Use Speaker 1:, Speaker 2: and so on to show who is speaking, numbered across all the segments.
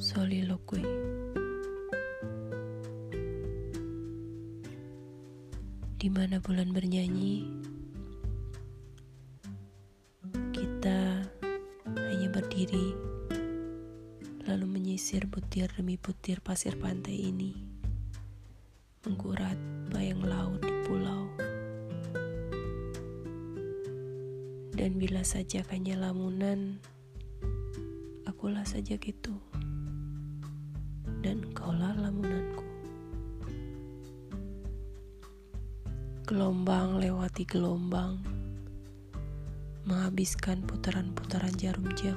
Speaker 1: soliloquy. Di mana bulan bernyanyi, kita hanya berdiri, lalu menyisir butir demi butir pasir pantai ini, mengkurat bayang laut di pulau. Dan bila saja hanya lamunan, akulah saja gitu. Gelombang lewati gelombang, menghabiskan putaran-putaran jarum jam.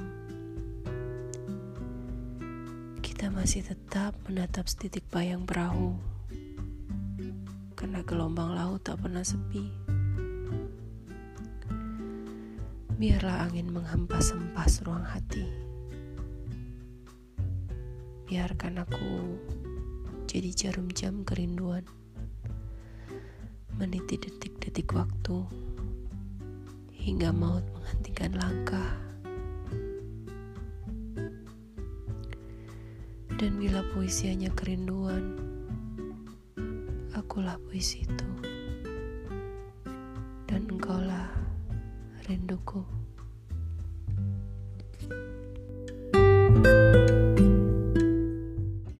Speaker 1: Kita masih tetap menatap setitik bayang perahu, karena gelombang laut tak pernah sepi. Biarlah angin menghempas-hempas ruang hati. Biarkan aku jadi jarum jam kerinduan meniti detik-detik waktu hingga maut menghentikan langkah. Dan bila puisi hanya kerinduan, akulah puisi itu. Dan engkaulah rinduku.